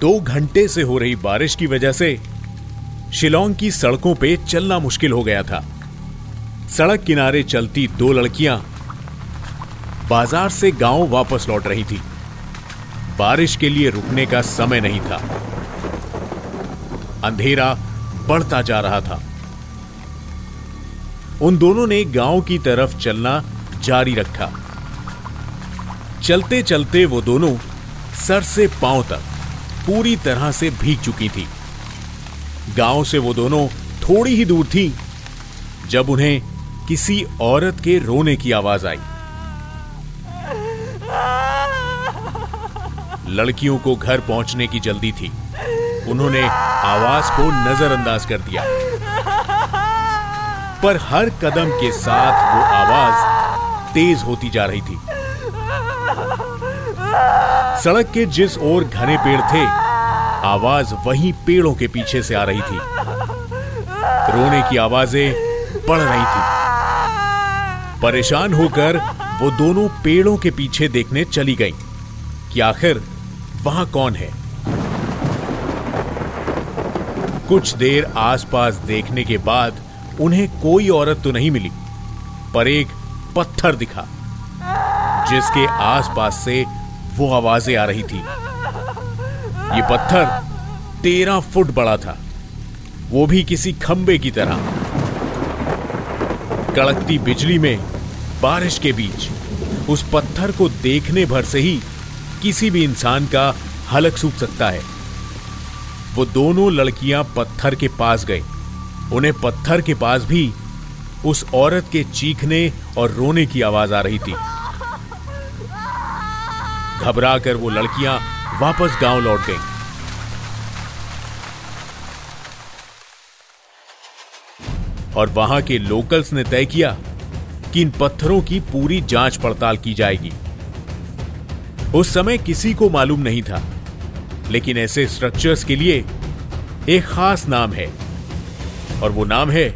दो घंटे से हो रही बारिश की वजह से शिलोंग की सड़कों पे चलना मुश्किल हो गया था। सड़क किनारे चलती दो लड़कियाँ बाज़ार से गाँव वापस लौट रही थी। बारिश के लिए रुकने का समय नहीं था। अंधेरा बढ़ता जा रहा था। उन दोनों ने गाँव की तरफ़ चलना जारी रखा। चलते चलते वो दोनों सर से पाँव तक पूरी तरह से भीग चुकी थी। गाँव से वो दोनों थोड़ी ही दूर थी, जब उन्हें किसी औरत के रोने की आवाज़ आई। लड़कियों को घर पहुँचने की जल्दी थी। उन्होंने आवाज़ को नजरअंदाज कर दिया। पर हर कदम के साथ वो आवाज़ तेज होती जा रही थी। सड़क के जिस ओर घने पेड़ थे, आवाज़ वहीं पेड़ों के पीछे से आ रही थी। रोने की आवाज़ें बढ़ रही थी। परेशान होकर वो दोनों पेड़ों के पीछे देखने चली गईं कि आखिर वहाँ कौन है। कुछ देर आसपास देखने के बाद उन्हें कोई औरत तो नहीं मिली, पर एक पत्थर दिखा, जिसके आसपास से वो आवाज़ें आ रही थी। ये पत्थर तेरह फुट बड़ा था। वो भी किसी खंबे की तरह। कड़कती बिजली में बारिश के बीच, उस पत्थर को देखने भर से ही किसी भी इंसान का हलक सूख सकता है। वो दोनों लड़कियाँ पत्थर के पास गए। उन्हें पत्थर के पास भी उस औरत के चीखने और रोने की आवाज़ आ रही थी। घबराकर वो लड़कियाँ वापस गाँव लौट गईं। और वहाँ के लोकल्स ने तय किया कि इन पत्थरों की पूरी जाँच पड़ताल की जाएगी उस समय किसी को मालूम नहीं था, लेकिन ऐसे स्ट्रक्चर्स के लिए एक खास नाम है, और वो नाम है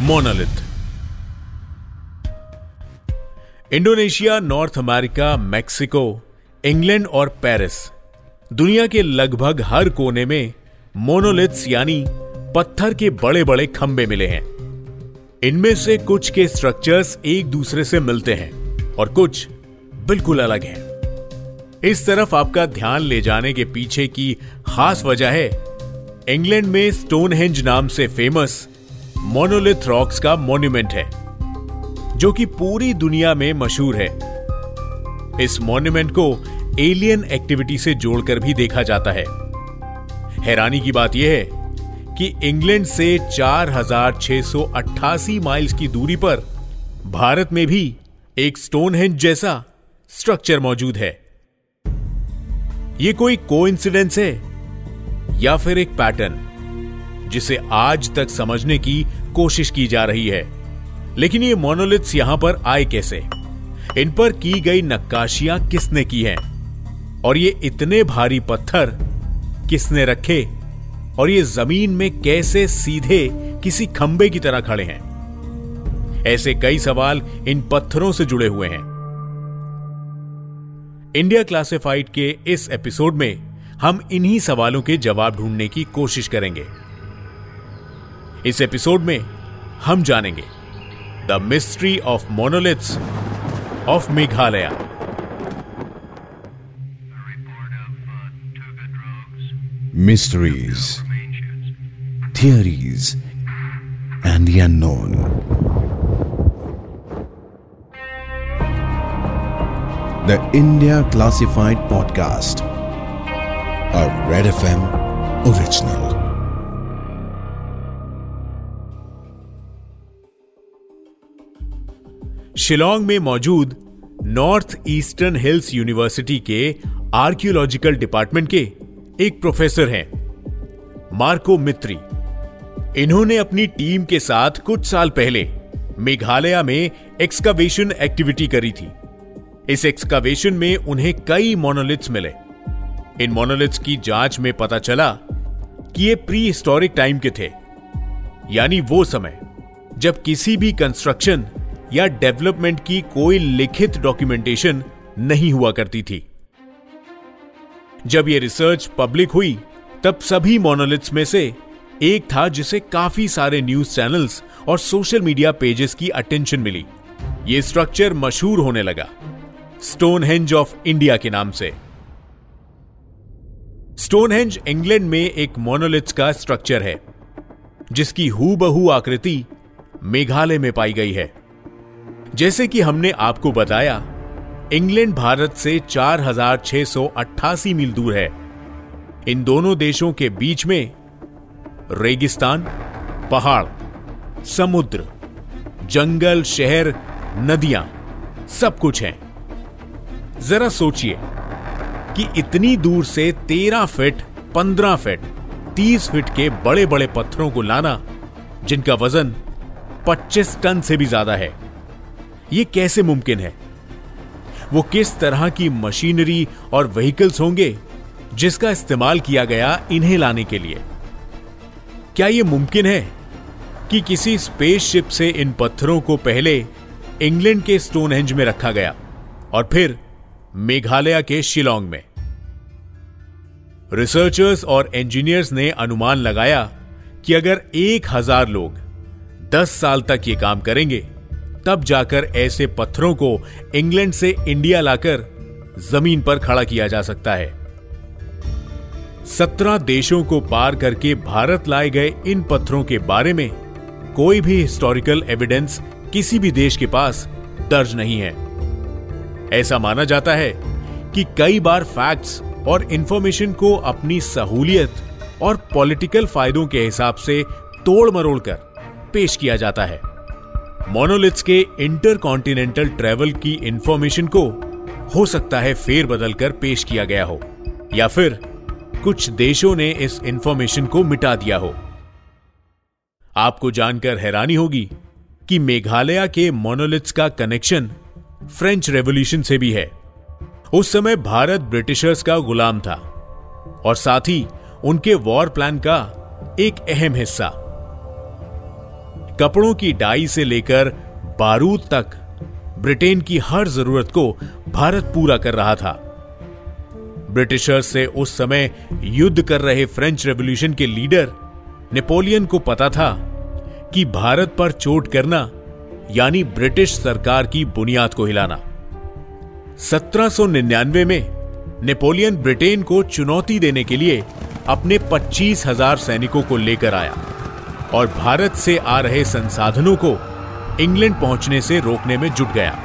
monolith Indonesia, North America, Mexico England और पेरिस, दुनिया के लगभग हर कोने में मोनोलिथ्स यानी पत्थर के बड़े बड़े खंबे मिले हैं। इनमें से कुछ के स्ट्रक्चर्स एक दूसरे से मिलते हैं और कुछ बिल्कुल अलग हैं। इस तरफ़ आपका ध्यान ले जाने के पीछे की खास वजह है, इंग्लैंड में स्टोनहेंज नाम से फ़ेमस मोनोलिथ रॉक्स का मॉन्यूमेंट है, जो कि पूरी दुनिया में मशहूर है। इस मॉन्यूमेंट को एलियन एक्टिविटी से जोड़कर भी देखा जाता है। हैरानी की बात यह है कि इंग्लैंड से 4,688 माइल्स की दूरी पर भारत में भी एक स्टोनहेंज जैसा स्ट्रक्चर मौजूद है। यह कोई कोइंसिडेंस है या फिर एक पैटर्न जिसे आज तक समझने की कोशिश की जा रही है? लेकिन ये मोनोलिथ्स यहाँ पर आए कैसे? इन पर की गई नक्काशियाँ किसने की हैं? और ये इतने भारी पत्थर किसने रखे? और ये ज़मीन में कैसे सीधे किसी खंबे की तरह खड़े हैं? ऐसे कई सवाल इन पत्थरों से जुड़े हुए हैं। इंडिया क्लासिफाइड के इस एपिसोड में हम इन्हीं सवालों के जवाब ढूँढने की कोशिश करेंगे। इस एपिसोड में हम जानेंगे। The mystery of monoliths of Meghalaya. Mysteries, theories, and the unknown. the India Classified Podcast, a Red FM original. Shillong में मौजूद नॉर्थ ईस्टर्न हिल्स यूनिवर्सिटी के आर्कियोलॉजिकल डिपार्टमेंट के एक प्रोफेसर हैं, मार्को मित्री। इन्होंने अपनी टीम के साथ कुछ साल पहले मेघालय में एक्सकावेशन एक्टिविटी करी थी। इस एक्सकावेशन में उन्हें कई मोनोलिथ्स मिले। इन मोनोलिथ्स की जाँच में पता चला कि ये प्री हिस्टोरिक टाइम के थे, यानी वो समय जब किसी भी कंस्ट्रक्शन या डेवलपमेंट की कोई लिखित डॉक्यूमेंटेशन नहीं हुआ करती थी। जब यह रिसर्च पब्लिक हुई, तब सभी मोनोलिथ्स में से एक था जिसे काफ़ी सारे न्यूज़ चैनल्स और सोशल मीडिया पेजेस की अटेंशन मिली। यह स्ट्रक्चर मशहूर होने लगा स्टोनहेंज ऑफ़ इंडिया के नाम से। स्टोनहेंज इंग्लैंड में एक मोनोलिथ्स का स्ट्रक्चर है, जिसकी हूबहू आकृति मेघालय में पाई गई है। जैसे कि हमने आपको बताया इंग्लैंड भारत से 4,688 मील दूर है। इन दोनों देशों के बीच में रेगिस्तान पहाड़ समुद्र जंगल शहर नदियाँ सब कुछ है। जरा सोचिए कि इतनी दूर से 13 फीट 15 फीट 30 फीट के बड़े बड़े पत्थरों को लाना जिनका वज़न 25 टन से भी ज़्यादा है। यह कैसे मुमकिन है? वो किस तरह की मशीनरी और व्हीकल्स होंगे जिसका इस्तेमाल किया गया इन्हें लाने के लिए? क्या यह मुमकिन है कि किसी स्पेसशिप से इन पत्थरों को पहले इंग्लैंड के स्टोनहेंज में रखा गया और फिर मेघालय के शिलोंग में? रिसर्चर्स और इंजीनियर्स ने अनुमान लगाया कि अगर एक हज़ार लोग दस साल तक ये काम करेंगे तब जाकर ऐसे पत्थरों को इंग्लैंड से इंडिया लाकर ज़मीन पर खड़ा किया जा सकता है। सत्रह देशों को पार करके भारत लाए गए इन पत्थरों के बारे में कोई भी हिस्टोरिकल एविडेंस किसी भी देश के पास दर्ज नहीं है। ऐसा माना जाता है कि कई बार फैक्ट्स और इंफॉर्मेशन को अपनी सहूलियत और पॉलिटिकल फायदों के हिसाब से तोड़ मरोड़ कर पेश किया जाता है। मोनोलिथ्स के इंटर कॉन्टिनेंटल ट्रेवल की इंफॉर्मेशन को हो सकता है फेर बदल कर पेश किया गया हो, या फिर कुछ देशों ने इस इंफॉर्मेशन को मिटा दिया हो। आपको जानकर हैरानी होगी कि मेघालय के मोनोलिथ्स का कनेक्शन फ्रेंच रेवोल्यूशन से भी है। उस समय भारत ब्रिटिशर्स का गुलाम था, और साथ ही उनके वॉर प्लान का एक अहम हिस्सा। कपड़ों की डाई से लेकर बारूद तक ब्रिटेन की हर ज़रूरत को भारत पूरा कर रहा था। ब्रिटिशर्स से उस समय युद्ध कर रहे फ्रेंच रेवोल्यूशन के लीडर नेपोलियन को पता था कि भारत पर चोट करना, यानी ब्रिटिश सरकार की बुनियाद को हिलाना। 1799 में नेपोलियन ब्रिटेन को चुनौती देने के लिए अपने पच्चीस हज़ार सैनिकों को लेकर आया। और भारत से आ रहे संसाधनों को इंग्लैंड पहुँचने से रोकने में जुट गया।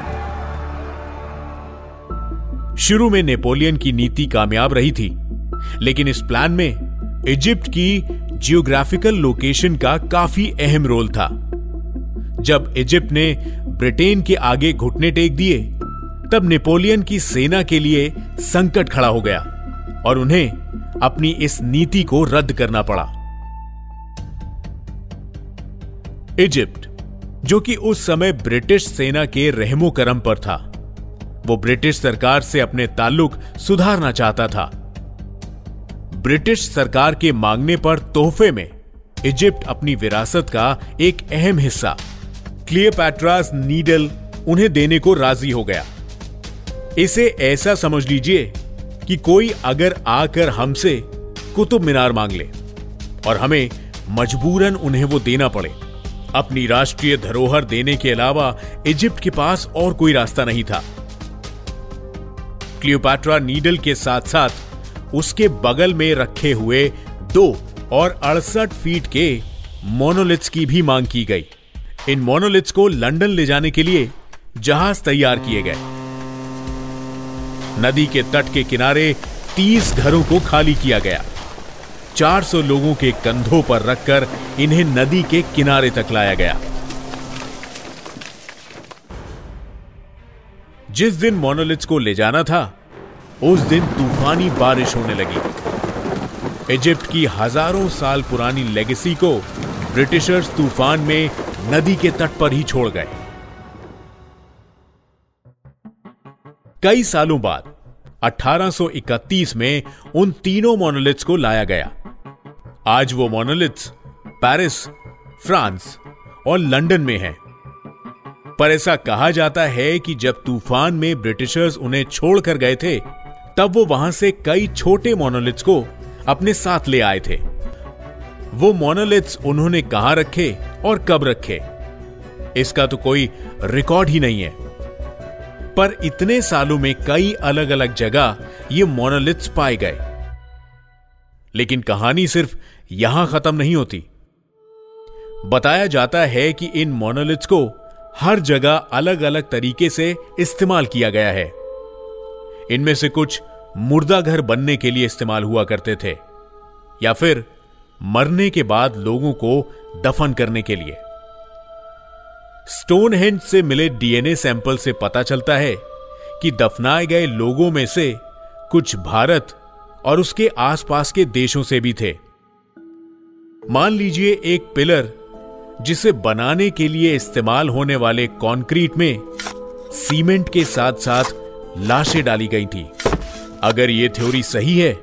शुरू में नेपोलियन की नीति कामयाब रही थी, लेकिन इस प्लान में इजिप्ट की जियोग्राफिकल लोकेशन का काफ़ी अहम रोल था। जब इजिप्ट ने ब्रिटेन के आगे घुटने टेक दिए, तब नेपोलियन की सेना के लिए संकट खड़ा हो गया और उन्हें अपनी इस नीति को रद्द करना पड़ा। इजिप्ट, जो कि उस समय ब्रिटिश सेना के रहमो करम पर था। वो ब्रिटिश सरकार से अपने ताल्लुक सुधारना चाहता था। ब्रिटिश सरकार के मांगने पर तोहफे में इजिप्ट अपनी विरासत का एक अहम हिस्सा, क्लियोपैट्रास नीडल, उन्हें देने को राज़ी हो गया। इसे ऐसा समझ लीजिए कि कोई अगर आकर हमसे कुतुब मीनार मांग ले और हमें मजबूरन उन्हें वो देना पड़े। अपनी राष्ट्रीय धरोहर देने के अलावा इजिप्ट के पास और कोई रास्ता नहीं था। क्लियोपैट्रा नीडल के साथ साथ उसके बगल में रखे हुए दो और अड़सठ फीट के मोनोलिथ्स की भी मांग की गई। इन मोनोलिथ्स को लंदन ले जाने के लिए जहाज़ तैयार किए गए। नदी के तट के किनारे 30 घरों को खाली किया गया। 400 लोगों के कंधों पर रखकर इन्हें नदी के किनारे तक लाया गया। जिस दिन मोनोलिथ्स को ले जाना था, उस दिन तूफानी बारिश होने लगी। इजिप्ट की हज़ारों साल पुरानी लेगेसी को ब्रिटिशर्स तूफ़ान में नदी के तट पर ही छोड़ गए। कई सालों बाद 1831 में उन तीनों मोनोलिथ्स को लाया गया। आज वो मोनोलिथ्स पेरिस फ्रांस और लंदन में हैं। पर ऐसा कहा जाता है कि जब तूफ़ान में ब्रिटिशर्स उन्हें छोड़कर गए थे, तब वो वहाँ से कई छोटे मोनोलिथ्स को अपने साथ ले आए थे। वो मोनोलिथ्स उन्होंने कहा रखे और कब रखे? इसका तो कोई रिकॉर्ड ही नहीं है। पर इतने सालों में कई अलग अलग जगह ये मोनोलिथ्स पाए गए। लेकिन कहानी सिर्फ़ यहाँ खत्म नहीं होती। बताया जाता है कि इन मोनोलिथ्स को हर जगह अलग अलग तरीके से इस्तेमाल किया गया है। इनमें से कुछ मुर्दा घर बनने के लिए इस्तेमाल हुआ करते थे, या फिर मरने के बाद लोगों को दफन करने के लिए। स्टोन से मिले डीएनए सैंपल से पता चलता है कि दफनाए गए लोगों में से कुछ भारत और उसके आसपास के देशों से भी थे। मान लीजिए एक पिलर जिसे बनाने के लिए इस्तेमाल होने वाले कंक्रीट में सीमेंट के साथ साथ लाशें डाली गई थी। अगर यह थ्योरी सही है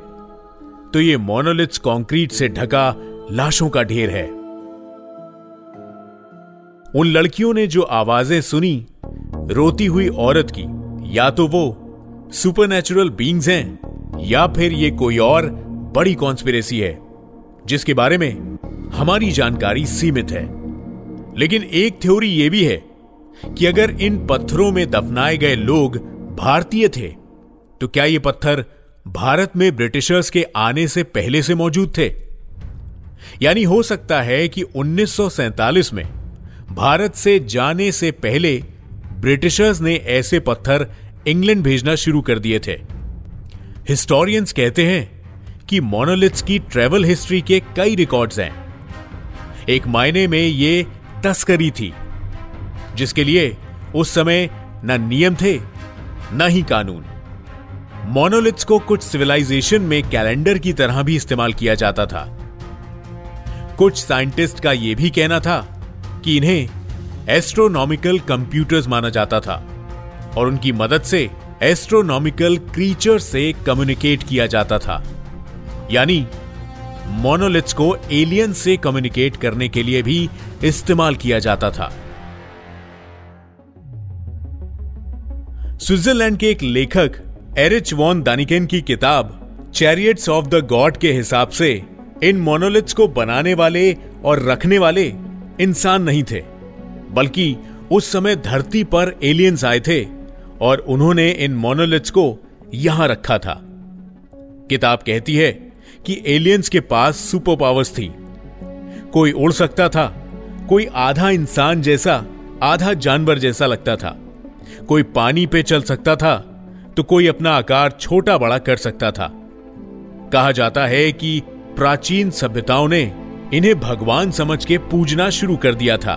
तो यह मोनोलिथ्स कंक्रीट से ढका लाशों का ढेर है। उन लड़कियों ने जो आवाज़ें सुनी, रोती हुई औरत की, या तो वो सुपरनेचुरल बींग्स हैं, या फिर ये कोई और बड़ी कॉन्स्पिरेसी है, जिसके बारे में हमारी जानकारी सीमित है। लेकिन एक थ्योरी यह भी है कि अगर इन पत्थरों में दफनाए गए लोग भारतीय थे तो क्या ये पत्थर भारत में ब्रिटिशर्स के आने से पहले से मौजूद थे? यानी हो सकता है कि 1947 में भारत से जाने से पहले ब्रिटिशर्स ने ऐसे पत्थर इंग्लैंड भेजना शुरू कर दिए थे। हिस्टोरियंस कहते हैं कि मोनोलिथ्स की ट्रेवल हिस्ट्री के कई रिकॉर्ड्स हैं। एक मायने में ये तस्करी थी, जिसके लिए उस समय न नियम थे, न ही कानून। मोनोलिथ्स को कुछ सिविलाइजेशन में कैलेंडर की तरह भी इस्तेमाल किया जाता था। कुछ साइंटिस्ट का यह भी कहना था कि इन्हें एस्ट्रोनॉमिकल कंप्यूटर्स माना जाता था और उनकी मदद से एस्ट्रोनॉमिकल क्रीचर से कम्युनिकेट किया जाता था। यानी मोनोलिथ्स को एलियन से कम्युनिकेट करने के लिए भी इस्तेमाल किया जाता था। स्विट्जरलैंड के एक लेखक, एरिच वॉन दानिकेन की किताब चैरियट्स ऑफ़ द गॉड के हिसाब से इन मोनोलिथ्स को बनाने वाले और रखने वाले इंसान नहीं थे, बल्कि उस समय धरती पर एलियंस आए थे और उन्होंने इन मोनोलिथ्स को यहाँ रखा था। किताब कहती है कि एलियंस के पास सुपर पावर्स थी। कोई उड़ सकता था, कोई आधा इंसान जैसा, आधा जानवर जैसा लगता था। कोई पानी पे चल सकता था तो कोई अपना आकार छोटा बड़ा कर सकता था। कहा जाता है कि प्राचीन सभ्यताओं ने इन्हें भगवान समझ के पूजना शुरू कर दिया था।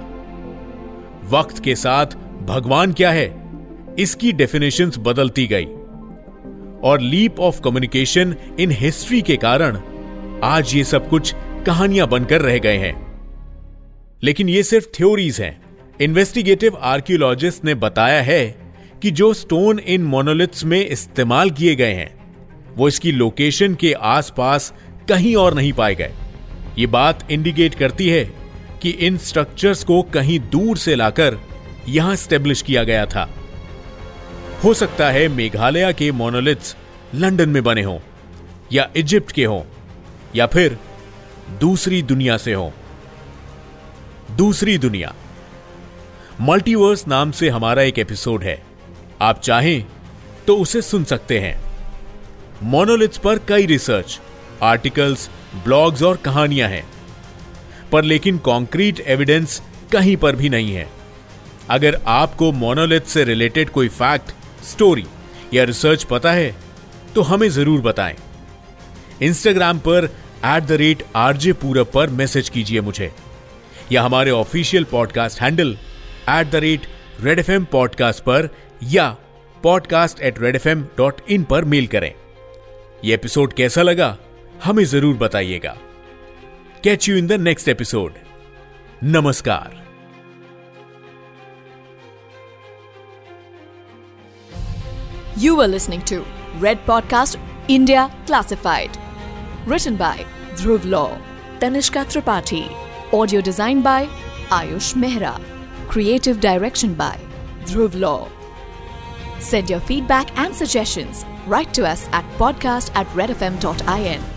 वक्त के साथ भगवान क्या है, इसकी डेफिनेशंस बदलती गई। और leap of communication in history के कारण आज ये सब कुछ कहानियाँ बनकर रह गए हैं। लेकिन ये सिर्फ़ थ्योरीज हैं। इन्वेस्टिगेटिव आर्कियोलॉजिस्ट ने बताया है कि जो स्टोन इन मोनोलिथ्स में इस्तेमाल किए गए हैं, वो इसकी लोकेशन के आसपास कहीं और नहीं पाए गए। ये बात इंडिकेट करती है कि इन स्ट्रक्चर्स को कहीं दूर से लाकर यहाँ स्टेब्लिश किया गया था। हो सकता है मेघालय के मोनोलिथ्स लंदन में बने हों, या इजिप्ट के हों, या फिर दूसरी दुनिया से हों। दूसरी दुनिया। मल्टीवर्स नाम से हमारा एक एपिसोड है। आप चाहें तो उसे सुन सकते हैं। मोनोलिथ्स पर कई रिसर्च आर्टिकल्स ब्लॉग्स और कहानियाँ हैं। पर लेकिन कॉन्क्रीट एविडेंस कहीं पर भी नहीं है। अगर आपको मोनोलिथ से रिलेटेड कोई फैक्ट, स्टोरी या रिसर्च पता है तो हमें ज़रूर बताएँ। इंस्टाग्राम पर एट द रेट आरजे पूरब पर मैसेज कीजिए मुझे। या हमारे official podcast handle at the rate Red F M podcast पर या podcast at Red F M dot in पर मेल करें। यह एपिसोड कैसा लगा? हमें जरूर बताइएगा catch you in the next episode नमस्कार You were listening to Red Podcast India Classified. Written by Dhruv Law, Tanishka Tripathi. Audio designed by Ayush Mehra. Creative direction by Dhruv Law. Send your feedback and suggestions. Write to us at podcast at redfm.in.